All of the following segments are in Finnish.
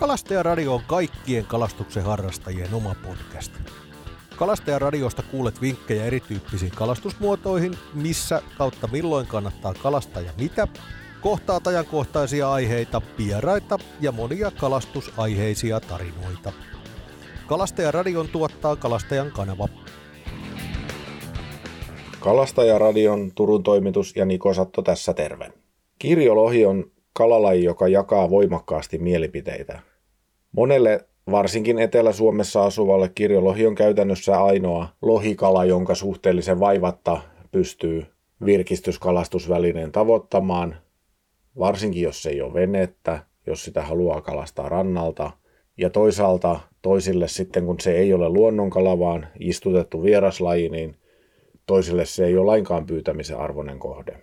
Kalastajaradio on kaikkien kalastuksen harrastajien oma podcast. Kalastajaradiosta kuulet vinkkejä erityyppisiin kalastusmuotoihin, missä kautta milloin kannattaa kalastaa ja mitä, kohtaat ajankohtaisia aiheita, vieraita ja monia kalastusaiheisia tarinoita. Kalastajaradion tuottaa Kalastajan kanava. Kalastajaradion Turun toimitus ja Niko Satto tässä terve. Kirjolohi on kalalaji, joka jakaa voimakkaasti mielipiteitä. Monelle varsinkin Etelä-Suomessa asuvalle kirjolohi on käytännössä ainoa lohikala, jonka suhteellisen vaivatta pystyy virkistyskalastusvälineen tavoittamaan, varsinkin jos ei ole venettä, jos sitä haluaa kalastaa rannalta. Ja toisaalta toisille sitten, kun se ei ole luonnonkala, vaan istutettu vieraslaji, niin toisille se ei ole lainkaan pyytämisen arvoinen kohde.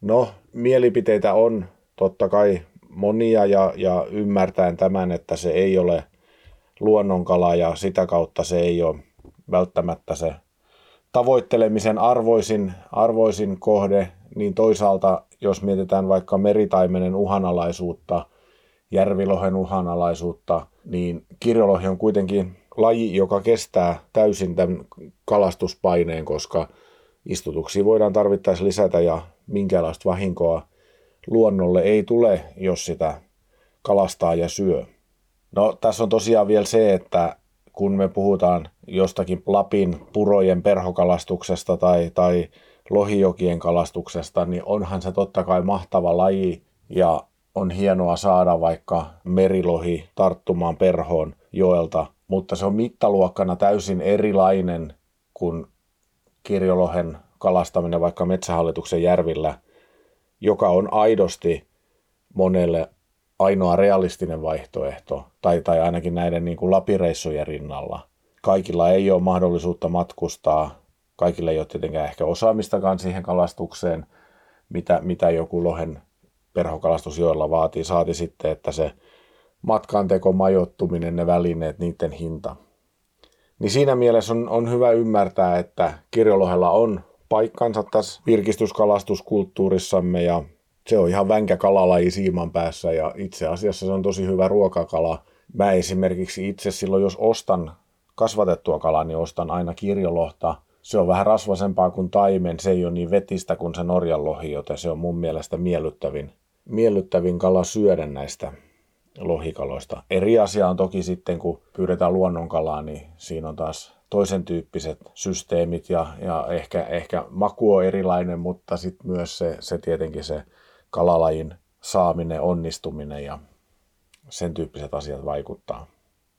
No, mielipiteitä on totta kai monia ja, ja ymmärtäen tämän, että se ei ole luonnonkala ja sitä kautta se ei ole välttämättä se tavoittelemisen arvoisin, arvoisin kohde, niin toisaalta jos mietitään vaikka meritaimenen uhanalaisuutta, järvilohen uhanalaisuutta, niin kirjolohi on kuitenkin laji, joka kestää täysin tämän kalastuspaineen, koska istutuksia voidaan tarvittaessa lisätä ja minkäänlaista vahinkoa luonnolle ei tule, jos sitä kalastaa ja syö. No tässä on tosiaan vielä se, että kun me puhutaan jostakin Lapin purojen perhokalastuksesta tai, tai lohijokien kalastuksesta, niin onhan se totta kai mahtava laji ja on hienoa saada vaikka merilohi tarttumaan perhoon joelta, mutta se on mittaluokkana täysin erilainen kuin kirjolohen kalastaminen vaikka Metsähallituksen järvillä, joka on aidosti monelle ainoa realistinen vaihtoehto, tai, tai ainakin näiden niin kuin lapireissujen rinnalla. Kaikilla ei ole mahdollisuutta matkustaa, kaikilla ei ole tietenkään ehkä osaamistakaan siihen kalastukseen, mitä, mitä joku lohen perhokalastusjoella vaatii. Saati sitten, että se matkanteko, majoittuminen, ne välineet, niiden hinta. Niin siinä mielessä on, on hyvä ymmärtää, että kirjolohella on paikkansa tässä virkistyskalastuskulttuurissamme ja se on ihan vänkä kalalaji siiman päässä ja itse asiassa se on tosi hyvä ruokakala. Mä esimerkiksi itse silloin, jos ostan kasvatettua kalaa, niin ostan aina kirjolohta. Se on vähän rasvasempaa kuin taimen, se ei ole niin vetistä kuin se Norjan lohi, joten se on mun mielestä miellyttävin, miellyttävin kala syödä näistä lohikaloista. Eri asia on toki sitten, kun pyydetään luonnonkalaa, niin siinä on taas toisen tyyppiset systeemit ja, ja ehkä, ehkä maku on erilainen, mutta sitten myös se, se tietenkin se kalalajin saaminen, onnistuminen ja sen tyyppiset asiat vaikuttaa.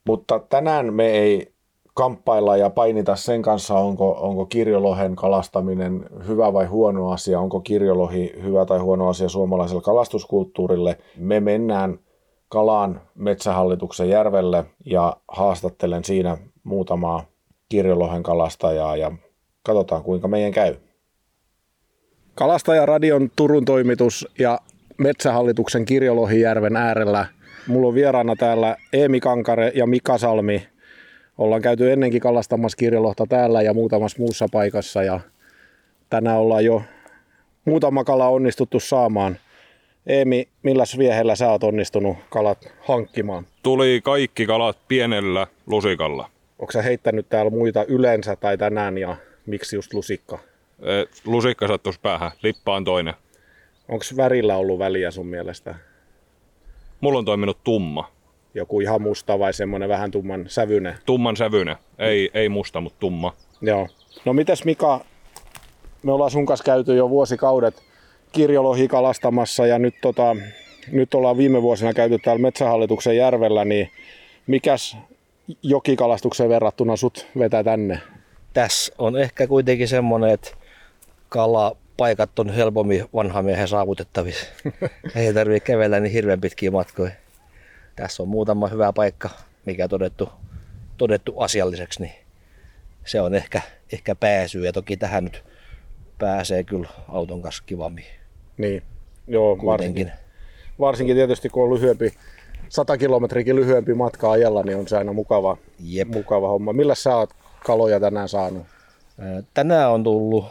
Mutta tänään me ei kamppailla ja painita sen kanssa, onko, onko kirjolohen kalastaminen hyvä vai huono asia, onko kirjolohi hyvä tai huono asia suomalaiselle kalastuskulttuurille. Me mennään Kalaan metsähallituksen järvelle ja haastattelen siinä muutamaa kirjolohen kalastajaa ja katsotaan kuinka meidän käy. Kalastajaradion Turun toimitus ja Metsähallituksen Kirjolohijärven äärellä. Mulla on vieraana täällä Eemi Kankare ja Mika Salmi. Ollaan käyty ennenkin kalastamassa kirjolohta täällä ja muutamassa muussa paikassa ja tänään ollaan jo muutama kala onnistuttu saamaan. Eemi, millä viehellä sä oot onnistunut kalat hankkimaan? Tuli kaikki kalat pienellä lusikalla. Onko sä heittänyt täällä muita yleensä tai tänään ja miksi just lusikka? lusikka sattuisi päähän, lippa on toinen. Onko värillä ollut väliä sun mielestä? Mulla on toiminut tumma. Joku ihan musta vai semmoinen vähän tumman sävyne? Tumman sävyne. Ei, ei musta, mutta tumma. Joo. No mites Mika, me ollaan sun kanssa käyty jo vuosikaudet kirjolohi kalastamassa ja nyt, tota, nyt ollaan viime vuosina käyty täällä Metsähallituksen järvellä, niin mikäs jokikalastukseen verrattuna sut vetää tänne? Tässä on ehkä kuitenkin semmoinen, että kalapaikat on helpommin vanha miehen saavutettavissa. Ei tarvitse kävellä niin hirveän pitkiä matkoja. Tässä on muutama hyvä paikka, mikä todettu, todettu asialliseksi, niin se on ehkä, ehkä pääsy. Ja toki tähän nyt pääsee kyllä auton kanssa kivammin. Niin, joo, varsinkin. varsinkin tietysti kun on lyhyempi, 100 kilometriäkin lyhyempi matka ajalla, niin on se aina mukava, Jep. mukava homma. Millä sä oot kaloja tänään saanut? Tänään on tullut,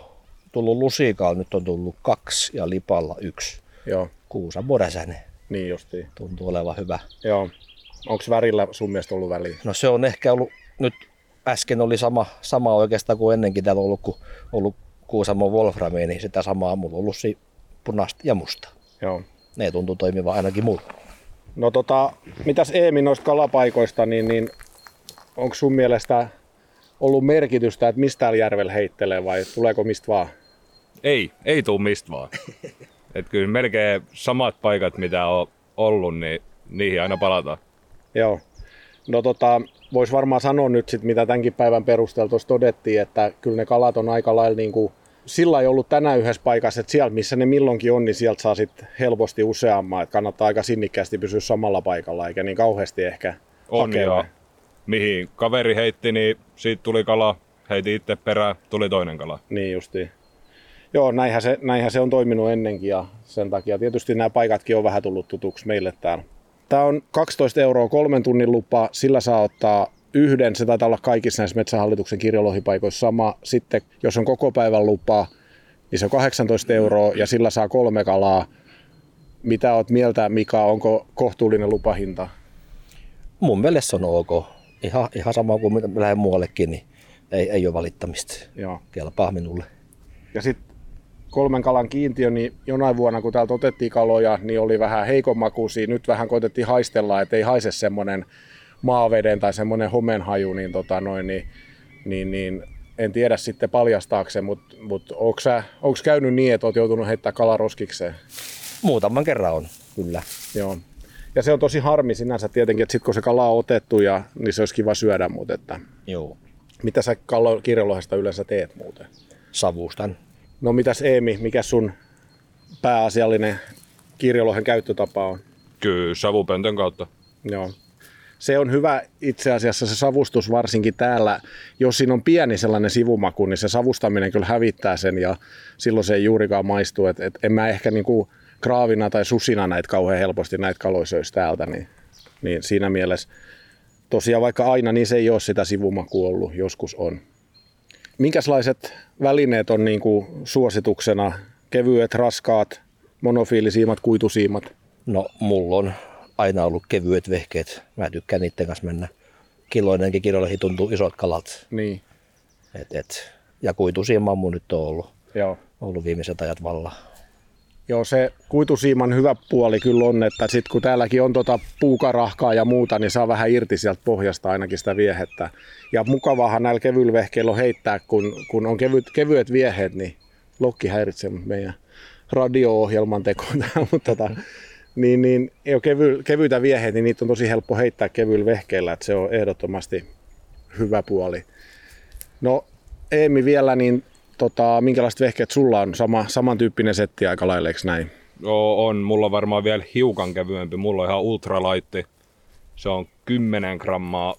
tullut lusikalla, nyt on tullut kaksi ja lipalla yksi. Joo. Kuusa Boräsänen. Niin justiin. Tuntuu olevan hyvä. Joo. Onko värillä sun mielestä ollut väliä? No se on ehkä ollut, nyt äsken oli sama, sama oikeastaan kuin ennenkin täällä on ollut, kun ollut Kuusamon Wolframia, niin sitä samaa mulla on ollut si punaista ja musta. Joo. Ne tuntuu toimivan ainakin mulla. No tota, mitäs Eemi noista kalapaikoista, niin, niin onko sun mielestä ollut merkitystä, että mistä täällä järvellä heittelee vai tuleeko mistä vaan? Ei, ei tuu mistä vaan. Et kyllä melkein samat paikat, mitä on ollut, niin niihin aina palataan. Joo. No tota, vois varmaan sanoa nyt sit, mitä tämänkin päivän perusteella tuossa todettiin, että kyllä ne kalat on aika lailla niin kuin, sillä ei ollut tänään yhdessä paikassa, että siellä missä ne milloinkin on, niin sieltä saa sit helposti useamman, että kannattaa aika sinnikkäästi pysyä samalla paikalla, eikä niin kauheasti ehkä On hakea. mihin kaveri heitti, niin siitä tuli kala, heiti itse perään, tuli toinen kala. Niin justiin. Joo, näinhän se, näinhän se on toiminut ennenkin ja sen takia tietysti nämä paikatkin on vähän tullut tutuksi meille täällä. Tämä on 12 euroa kolmen tunnin lupa, sillä saa ottaa yhden, se taitaa olla kaikissa näissä Metsähallituksen kirjolohipaikoissa sama. Sitten jos on koko päivän lupa, niin se on 18 euroa ja sillä saa kolme kalaa. Mitä oot mieltä Mika, onko kohtuullinen lupahinta? Mun mielestä se on ok. Ihan, ihan sama kuin mitä lähden muuallekin, niin ei, ei ole valittamista. Joo. Kelpaa minulle. Ja sitten kolmen kalan kiintiö, niin jonain vuonna kun täältä otettiin kaloja, niin oli vähän heikonmakuisia. Nyt vähän koitettiin haistella, että ei haise semmoinen maaveden tai semmoinen homenhaju, niin, tota noin, niin, niin, niin en tiedä sitten paljastaako se, mutta mut onko käynyt niin, että olet joutunut heittämään kala roskikseen? Muutaman kerran on, kyllä. Joo. Ja se on tosi harmi sinänsä tietenkin, että sitten kun se kala on otettu, ja, niin se olisi kiva syödä, mutta että, Joo. mitä sä kirjolohesta yleensä teet muuten? Savustan. No mitäs Eemi, mikä sun pääasiallinen kirjolohen käyttötapa on? Kyllä savupöntön kautta. Joo. Se on hyvä itse asiassa se savustus varsinkin täällä. Jos siinä on pieni sellainen sivumaku, niin se savustaminen kyllä hävittää sen ja silloin se ei juurikaan maistu. Et, et en mä ehkä niinku kraavina tai susina näitä kauhean helposti näitä kaloisoisi täältä, niin, niin siinä mielessä tosiaan vaikka aina, niin se ei ole sitä sivumakua ollut, joskus on. Minkälaiset välineet on niinku suosituksena? Kevyet, raskaat, monofiilisiimat, kuitusiimat? No, mulla on aina ollut kevyet vehkeet. Mä tykkään niiden kanssa mennä. Kiloinenkin kiloihin tuntuu isot kalat. Niin, Et, et. Ja kuitusiima mun nyt on ollut, joo. ollut viimeiset ajat valla. Joo, se kuitusiiman hyvä puoli kyllä on, että sit kun täälläkin on tota puukarahkaa ja muuta, niin saa vähän irti sieltä pohjasta ainakin sitä viehettä. Ja mukavaahan näillä kevyillä vehkeillä on heittää, kun, kun on kevyt, kevyet vieheet, niin Lokki häiritsee meidän radio-ohjelman tekoon mutta tota, niin, niin ei ole kevy, kevyitä vieheitä, niin niitä on tosi helppo heittää kevyillä vehkeillä, että se on ehdottomasti hyvä puoli. No Eemi vielä, niin tota, minkälaiset vehkeet sulla on? Sama, samantyyppinen setti aika lailla, eikö näin? Joo, on. Mulla on varmaan vielä hiukan kevyempi. Mulla on ihan ultralaitti. Se on 10 grammaa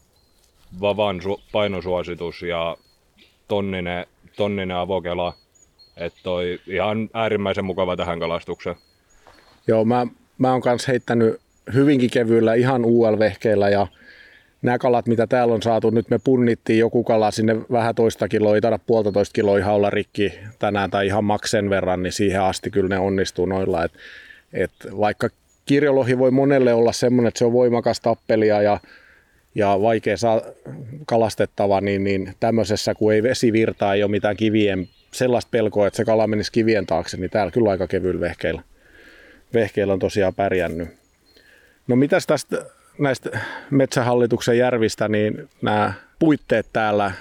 vavan su- painosuositus ja tonninen, tonninen avokela. Että toi ihan äärimmäisen mukava tähän kalastukseen. Joo, mä, mä oon kanssa heittänyt hyvinkin kevyillä ihan UL-vehkeillä ja nämä kalat, mitä täällä on saatu, nyt me punnittiin joku kala sinne vähän toista kiloa, ei taida puolitoista kiloa ihan olla rikki tänään tai ihan maksen verran, niin siihen asti kyllä ne onnistuu noilla. Et, et vaikka kirjolohi voi monelle olla semmoinen, että se on voimakas tappelia ja, ja vaikea saa kalastettava, niin, niin tämmöisessä, kun ei vesi virtaa, ei ole mitään kivien, sellaista pelkoa, että se kala menisi kivien taakse, niin täällä kyllä aika kevyillä vehkeillä, vehkeillä on tosiaan pärjännyt. No mitäs tästä näistä metsähallituksen järvistä, niin nämä puitteet täällä,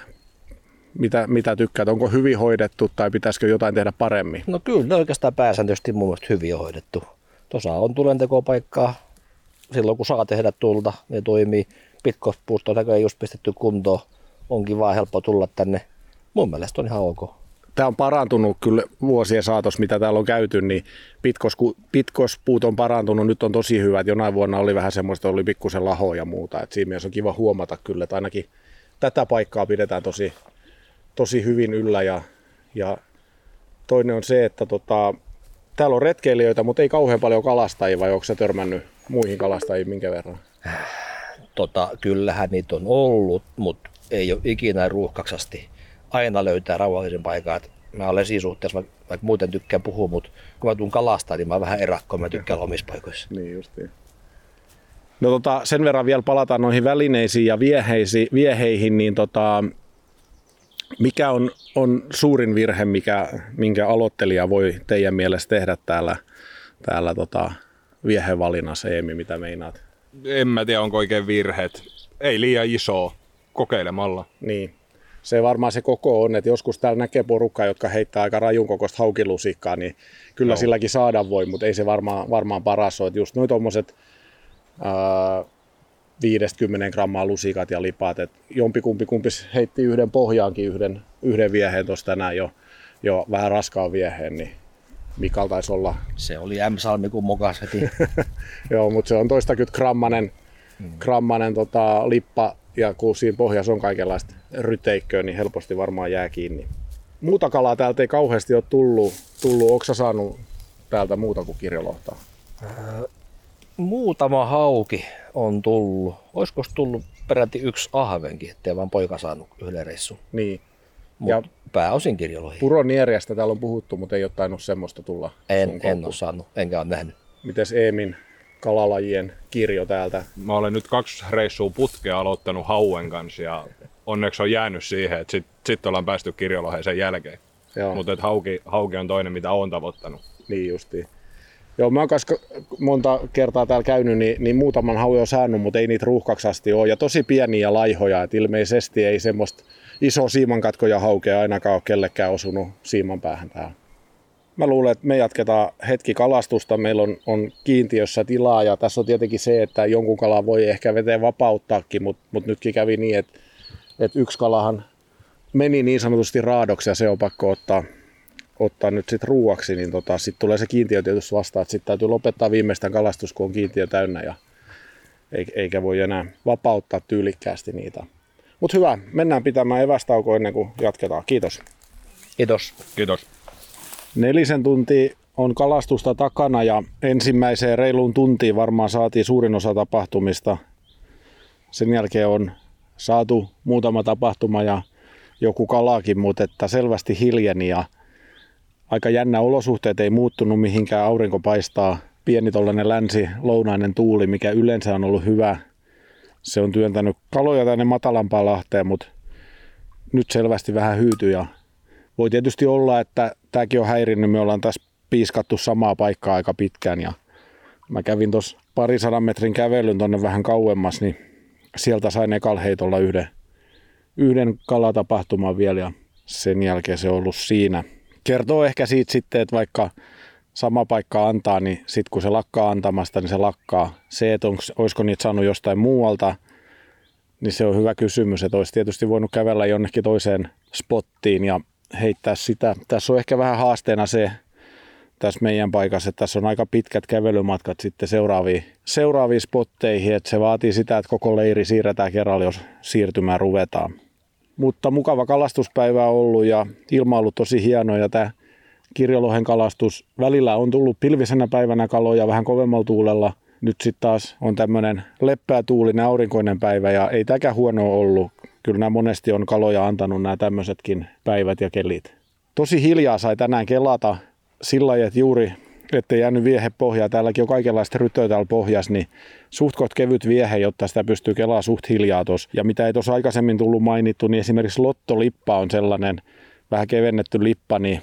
mitä, mitä tykkäät, onko hyvin hoidettu tai pitäisikö jotain tehdä paremmin? No kyllä ne oikeastaan pääsääntöisesti mun mielestä hyvin on hoidettu. Tuossa on tulentekopaikkaa. Silloin kun saa tehdä tulta, ne toimii. Pitkospuusto on näköjään just pistetty kuntoon. Onkin vaan helppo tulla tänne. Mun mielestä on ihan ok. Tämä on parantunut kyllä vuosien saatossa, mitä täällä on käyty, niin pitkosku, pitkospuut on parantunut. Nyt on tosi hyvät. Jonain vuonna oli vähän semmoista, oli pikkusen laho ja muuta. Et siinä mielessä on kiva huomata kyllä, että ainakin tätä paikkaa pidetään tosi, tosi hyvin yllä. Ja, ja toinen on se, että tota, täällä on retkeilijöitä, mutta ei kauhean paljon kalastajia, vai onko se törmännyt muihin kalastajiin minkä verran? Tota, kyllähän niitä on ollut, mutta ei ole ikinä ruuhkaksasti. Aina löytää rauhallisen paikan. Et Mä olen siinä suhteessa, vaikka, vaikka muuten tykkään puhua, mutta kun mä tuun kalastaa, niin mä oon vähän erakko, mä tykkään omissa paikoissa. Niin justiin. No tota, sen verran vielä palataan noihin välineisiin ja vieheisi, vieheihin, niin tota, mikä on, on suurin virhe, mikä, minkä aloittelija voi teidän mielestä tehdä täällä, täällä tota, viehevalinnassa, Eemi, mitä meinaat? En mä tiedä, onko oikein virheet. Ei liian iso kokeilemalla. Niin. Se varmaan se koko on, että joskus täällä näkee porukkaa, jotka heittää aika rajun kokoista haukilusikkaa, niin kyllä no. silläkin saada voi, mutta ei se varmaan, varmaan paras ole. Just noin tuommoiset 50 grammaa lusikat ja lipat, että jompikumpi kumpis heitti yhden pohjaankin yhden, yhden vieheen tuossa tänään jo, jo vähän raskaan vieheen, niin Mikal taisi olla. Se oli M-salmi kun mokas heti. Joo, mutta se on toistakymmentä grammanen, hmm. grammanen tota, lippa ja kun siinä pohjassa on kaikenlaista ryteikköä, niin helposti varmaan jää kiinni. Muuta kalaa täältä ei kauheasti ole tullut. tullut. Onko saanut täältä muuta kuin kirjolohtaa? Öö, muutama hauki on tullut. Olisiko tullut peräti yksi ahvenkin, ettei vaan poika saanut yhden reissun. Niin. Mut ja pääosin kirjolohi. Puronierjästä täällä on puhuttu, mutta ei ole tainnut semmoista tulla. En, en ole saanut, enkä ole nähnyt. Mites Eemin kalalajien kirjo täältä? Mä olen nyt kaksi reissua putkea aloittanut hauen kanssa ja onneksi on jäänyt siihen, että sitten sit ollaan päästy kirjoloheen sen jälkeen. Mutta hauki, hauki on toinen, mitä olen tavoittanut. Niin justiin. Joo, mä oon monta kertaa täällä käynyt, niin, niin muutaman hauen on saanut, mutta ei niitä ruuhkaksi asti ole. Ja tosi pieniä laihoja, että ilmeisesti ei semmoista iso siimankatkoja haukea ainakaan ole kellekään osunut siiman päähän täällä. Mä luulen, että me jatketaan hetki kalastusta. Meillä on, on kiintiössä tilaa ja tässä on tietenkin se, että jonkun kalan voi ehkä veteen vapauttaakin, mutta, mutta nytkin kävi niin, että, että yksi kalahan meni niin sanotusti raadoksi ja se on pakko ottaa, ottaa nyt sitten ruuaksi, niin tota, sitten tulee se kiintiö tietysti vastaan, että sitten täytyy lopettaa viimeistään kalastus, kun on kiintiö täynnä ja eikä voi enää vapauttaa tyylikkäästi niitä. Mutta hyvä, mennään pitämään evästauko ennen kuin jatketaan. Kiitos. Kiitos. Kiitos. Nelisen tunti on kalastusta takana ja ensimmäiseen reiluun tuntiin varmaan saatiin suurin osa tapahtumista. Sen jälkeen on saatu muutama tapahtuma ja joku kalaakin, mutta että selvästi hiljeni ja aika jännä olosuhteet ei muuttunut mihinkään, aurinko paistaa, pieni länsi-lounainen tuuli, mikä yleensä on ollut hyvä. Se on työntänyt kaloja tänne matalampaan lahteen, mutta nyt selvästi vähän hyytyy ja voi tietysti olla, että tämäkin on häirinnyt. Me ollaan tässä piiskattu samaa paikkaa aika pitkään ja mä kävin tuossa parisadan metrin kävelyn tonne vähän kauemmas, niin sieltä sain ekal heitolla yhden, yhden kalatapahtuman vielä ja sen jälkeen se on ollut siinä. Kertoo ehkä siitä sitten, että vaikka sama paikka antaa, niin sitten kun se lakkaa antamasta, niin se lakkaa. Se, että onks, olisiko niitä saanut jostain muualta, niin se on hyvä kysymys, että olisi tietysti voinut kävellä jonnekin toiseen spottiin ja heittää sitä. Tässä on ehkä vähän haasteena se tässä meidän paikassa, että tässä on aika pitkät kävelymatkat sitten seuraaviin, seuraaviin spotteihin, että se vaatii sitä, että koko leiri siirretään kerralla, jos siirtymään ruvetaan. Mutta mukava kalastuspäivä on ollut ja ilma on ollut tosi hieno ja tämä kirjolohen kalastus välillä on tullut pilvisenä päivänä kaloja vähän kovemmalla tuulella. Nyt sitten taas on tämmöinen leppää tuulinen aurinkoinen päivä ja ei tämäkään huono ollut kyllä nämä monesti on kaloja antanut nämä tämmöisetkin päivät ja kelit. Tosi hiljaa sai tänään kelata sillä että juuri ettei jäänyt viehe pohjaa. Täälläkin on kaikenlaista rytöä täällä pohjassa, niin suht kevyt viehe, jotta sitä pystyy kelaa suht hiljaa tuossa. Ja mitä ei tuossa aikaisemmin tullut mainittu, niin esimerkiksi lottolippa on sellainen vähän kevennetty lippa, niin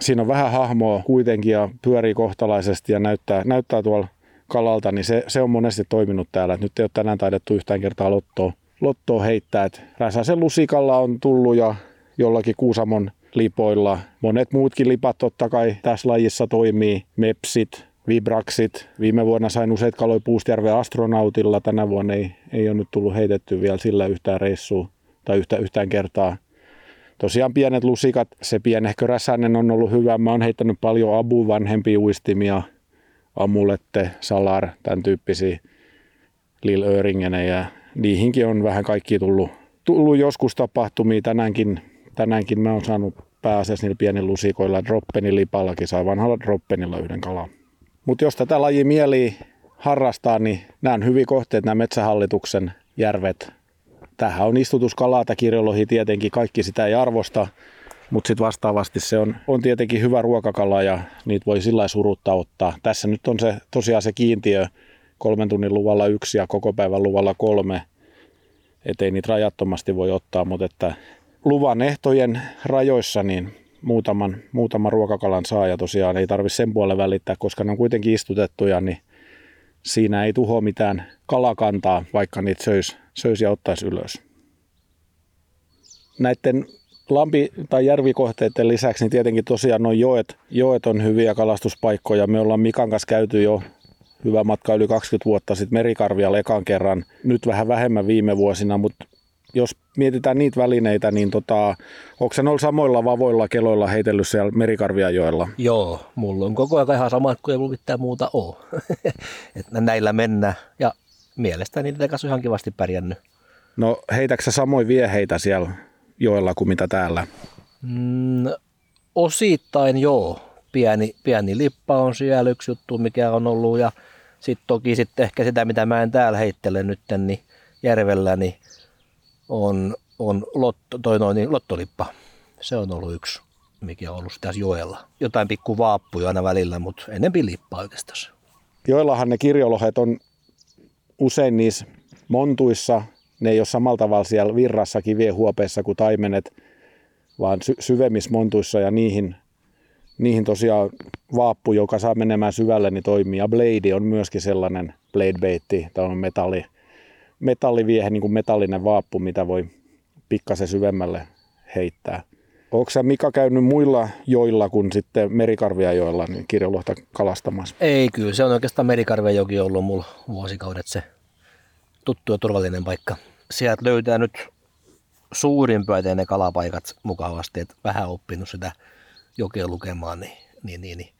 siinä on vähän hahmoa kuitenkin ja pyörii kohtalaisesti ja näyttää, näyttää tuolla kalalta, niin se, se on monesti toiminut täällä. Nyt ei ole tänään taidettu yhtään kertaa lottoa lottoa heittää. Et Räsäsen lusikalla on tullut ja jollakin Kuusamon lipoilla. Monet muutkin lipat totta kai tässä lajissa toimii. Mepsit, Vibraxit. Viime vuonna sain useita kaloja Puustjärven astronautilla. Tänä vuonna ei, ei ole nyt tullut heitetty vielä sillä yhtään reissua tai yhtä, yhtään kertaa. Tosiaan pienet lusikat, se pienehkö räsänen on ollut hyvä. Mä oon heittänyt paljon abu vanhempia uistimia, amulette, salar, tämän tyyppisiä Lil Öringenejä niihinkin on vähän kaikki tullut, tullut joskus tapahtumia. Tänäänkin, tänäänkin mä oon saanut pääasiassa niillä pienillä lusikoilla. Droppenin lipallakin sai vanhalla droppenilla yhden kalan. Mutta jos tätä laji mieli harrastaa, niin nämä on hyviä kohteet, nämä metsähallituksen järvet. Tähän on istutuskala, tämä kirjolohi tietenkin, kaikki sitä ei arvosta, mutta sitten vastaavasti se on, on tietenkin hyvä ruokakala ja niitä voi sillä surutta ottaa. Tässä nyt on se tosiaan se kiintiö kolmen tunnin luvalla yksi ja koko päivän luvalla kolme. Ettei niitä rajattomasti voi ottaa, mutta että luvan ehtojen rajoissa niin muutaman, muutaman ruokakalan saa ja tosiaan ei tarvitse sen puolelle välittää, koska ne on kuitenkin istutettuja, niin siinä ei tuho mitään kalakantaa, vaikka niitä söisi söis ja ottaisi ylös. Näiden lampi- tai järvikohteiden lisäksi niin tietenkin tosiaan noin joet, joet on hyviä kalastuspaikkoja. Me ollaan Mikan kanssa käyty jo hyvä matka yli 20 vuotta sitten merikarvia ekan kerran. Nyt vähän vähemmän viime vuosina, mutta jos mietitään niitä välineitä, niin tota, onko se noilla samoilla vavoilla keloilla heitellyt siellä merikarviajoilla? Joo, mulla on koko ajan ihan samat kuin ei mulla mitään muuta ole. että näillä mennään ja mielestäni niiden kanssa ihan kivasti pärjännyt. No heitäksä samoin vieheitä siellä joella kuin mitä täällä? Mm, osittain joo. Pieni, pieni lippa on siellä yksi juttu, mikä on ollut ja sitten toki sitten ehkä sitä, mitä mä en täällä heittele nyt, niin järvellä, niin on, on lotto, toi noin, niin lottolippa. Se on ollut yksi, mikä on ollut tässä joella. Jotain pikku vaappuja aina välillä, mutta enempi lippaa oikeastaan. Joillahan ne kirjolohet on usein niissä montuissa, ne ei ole samalla tavalla siellä virrassa kivien huopeissa kuin taimenet, vaan sy- syvemmissä montuissa ja niihin, niihin tosiaan vaappu, joka saa menemään syvälle, niin toimii. Ja blade on myöskin sellainen blade baitti, tämä on metalli, metalliviehe, niin kuin metallinen vaappu, mitä voi pikkasen syvemmälle heittää. Onko Mika käynyt muilla joilla kuin sitten merikarvia joilla niin kirjolohta kalastamassa? Ei kyllä, se on oikeastaan merikarvia joki ollut mulla vuosikaudet se tuttu ja turvallinen paikka. Sieltä löytää nyt suurin ne kalapaikat mukavasti, että vähän oppinut sitä jokea lukemaan, niin, niin, niin, niin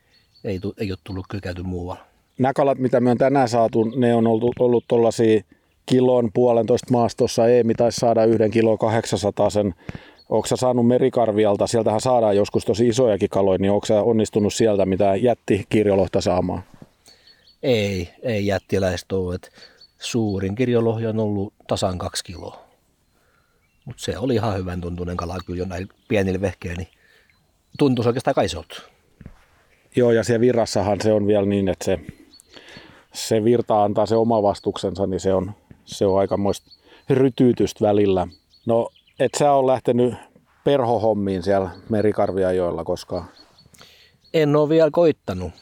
ei, tu, ei ole tullut kyllä käyty muualla. Nämä kalat, mitä me on tänään saatu, ne on ollut, ollut tuollaisia kilon puolentoista maastossa. Eemi taisi saada yhden kilo 800 sen. Onko sä saanut merikarvialta, sieltähän saadaan joskus tosi isojakin kaloja, niin onko sä onnistunut sieltä mitä jätti kirjolohta saamaan? Ei, ei jättiläistä ole. Et suurin kirjolohja on ollut tasan kaksi kiloa. Mutta se oli ihan hyvän tuntunen kala kyllä jo näin pienillä vehkeillä, niin tuntuisi oikeastaan kaisolta. Joo, ja siellä virrassahan se on vielä niin, että se, se virta antaa se oma vastuksensa, niin se on, se on aikamoista rytyytystä välillä. No, et sä ole lähtenyt perhohommiin siellä merikarviajoilla koskaan? En ole vielä koittanut.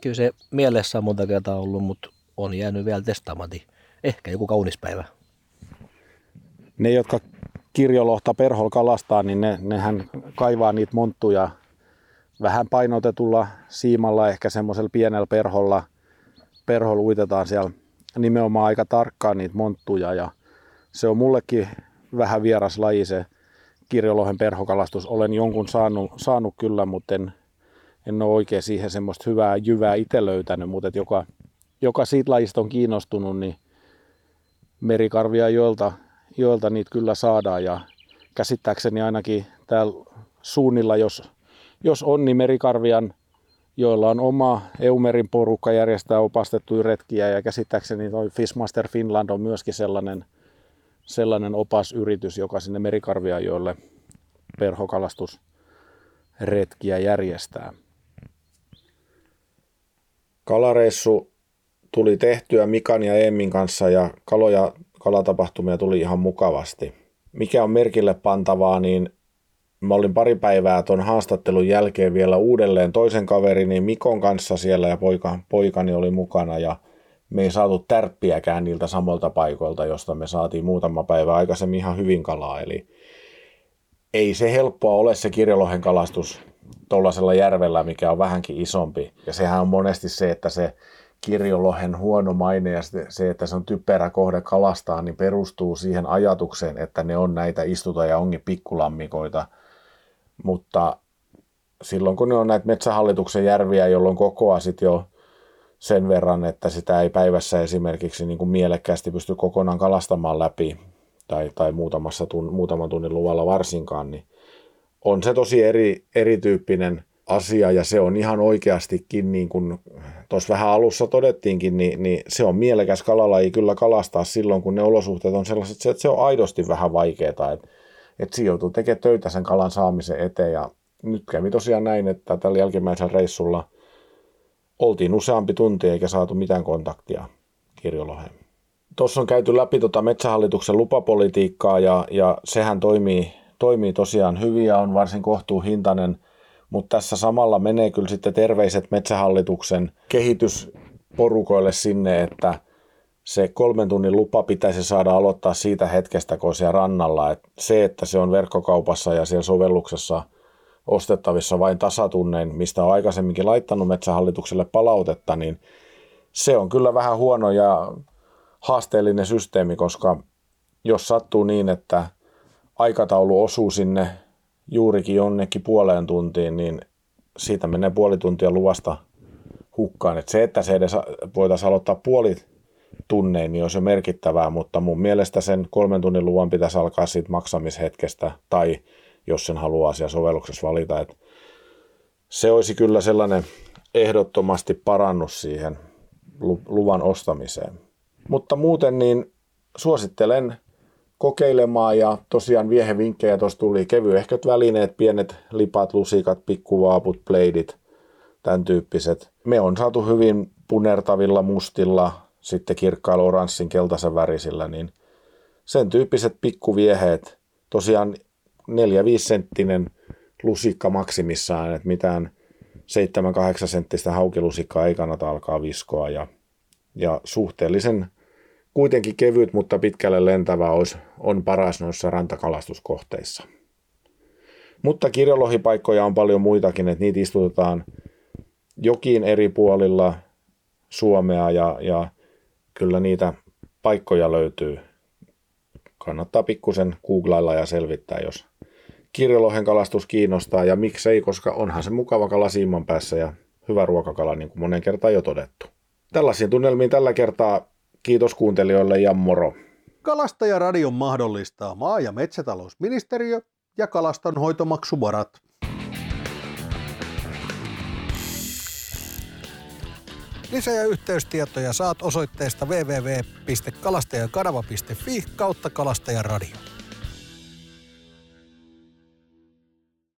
Kyllä se mielessä on monta kertaa ollut, mutta on jäänyt vielä testaamatta. Ehkä joku kaunis päivä. Ne, jotka kirjolohta perhol kalastaa, niin ne, nehän kaivaa niitä monttuja vähän painotetulla siimalla, ehkä semmoisella pienellä perholla. Perholla uitetaan siellä nimenomaan aika tarkkaan niitä monttuja ja se on mullekin vähän vieras laji se kirjolohen perhokalastus. Olen jonkun saanut, saanut kyllä, mutta en, en ole oikein siihen semmoista hyvää jyvää itse löytänyt, mutta joka, joka siitä lajista on kiinnostunut, niin merikarvia joilta, joilta niitä kyllä saadaan ja käsittääkseni ainakin täällä suunnilla, jos, jos on, niin merikarvian, joilla on oma Eumerin porukka järjestää opastettuja retkiä ja käsittääkseni toi Fishmaster Finland on myöskin sellainen, sellainen opasyritys, joka sinne merikarviajoille perhokalastusretkiä järjestää. Kalareissu tuli tehtyä Mikan ja Emmin kanssa ja kaloja, kalatapahtumia tuli ihan mukavasti. Mikä on merkille pantavaa, niin mä olin pari päivää tuon haastattelun jälkeen vielä uudelleen toisen kaverini Mikon kanssa siellä ja poika, poikani oli mukana ja me ei saatu tärppiäkään niiltä samoilta paikoilta, josta me saatiin muutama päivä aikaisemmin ihan hyvin kalaa. Eli ei se helppoa ole se kirjolohen kalastus tuollaisella järvellä, mikä on vähänkin isompi. Ja sehän on monesti se, että se kirjolohen huono maine ja se, että se on typerä kohde kalastaa, niin perustuu siihen ajatukseen, että ne on näitä istuta- ja ongi pikkulammikoita. Mutta silloin kun ne on näitä metsähallituksen järviä, jolloin kokoa sitten jo sen verran, että sitä ei päivässä esimerkiksi niin kuin mielekkäästi pysty kokonaan kalastamaan läpi tai, tai muutamassa tun, muutaman tunnin luvalla varsinkaan, niin on se tosi eri, erityyppinen asia ja se on ihan oikeastikin, niin kuin tuossa vähän alussa todettiinkin, niin, niin se on mielekäs kalalaji kyllä kalastaa silloin, kun ne olosuhteet on sellaiset, että se on aidosti vähän vaikeaa, että, että joutuu tekemään töitä sen kalan saamisen eteen ja nyt kävi tosiaan näin, että tällä jälkimmäisellä reissulla oltiin useampi tunti eikä saatu mitään kontaktia kirjoloheen. Tuossa on käyty läpi tuota metsähallituksen lupapolitiikkaa ja, ja sehän toimii, toimii tosiaan hyvin ja on varsin kohtuuhintainen, mutta tässä samalla menee kyllä sitten terveiset metsähallituksen kehitysporukoille sinne, että se kolmen tunnin lupa pitäisi saada aloittaa siitä hetkestä, kun on siellä rannalla. Et se, että se on verkkokaupassa ja siellä sovelluksessa ostettavissa vain tasatunnein, mistä on aikaisemminkin laittanut metsähallitukselle palautetta, niin se on kyllä vähän huono ja haasteellinen systeemi, koska jos sattuu niin, että aikataulu osuu sinne juurikin jonnekin puoleen tuntiin, niin siitä menee puoli tuntia luvasta hukkaan. Et se, että se edes voitaisiin aloittaa puoli tunnein, niin olisi jo merkittävää, mutta mun mielestä sen kolmen tunnin luvan pitäisi alkaa siitä maksamishetkestä, tai jos sen haluaa siellä sovelluksessa valita. Et se olisi kyllä sellainen ehdottomasti parannus siihen luvan ostamiseen. Mutta muuten niin suosittelen kokeilemaan ja tosiaan viehevinkkejä tuossa tuli kevyehköt välineet, pienet lipat, lusikat, pikkuvaaput, pleidit, tämän tyyppiset. Me on saatu hyvin punertavilla mustilla, sitten kirkkailla oranssin keltaisen värisillä, niin sen tyyppiset pikkuvieheet, tosiaan 4-5 senttinen lusikka maksimissaan, että mitään 7-8 senttistä haukilusikkaa ei kannata alkaa viskoa ja, ja suhteellisen kuitenkin kevyt, mutta pitkälle lentävä olisi, on paras noissa rantakalastuskohteissa. Mutta kirjolohipaikkoja on paljon muitakin, että niitä istutetaan jokin eri puolilla Suomea ja, ja kyllä niitä paikkoja löytyy. Kannattaa pikkusen googlailla ja selvittää, jos kirjolohen kalastus kiinnostaa ja miksei, koska onhan se mukava kala siiman päässä ja hyvä ruokakala, niin kuin monen kertaan jo todettu. Tällaisiin tunnelmiin tällä kertaa Kiitos kuuntelijoille ja moro. Kalastajaradion mahdollistaa maa- ja metsätalousministeriö ja kalastonhoitomaksuvarat. Lisä- ja yhteystietoja saat osoitteesta www.kalastajakanava.fi kautta kalastajaradio.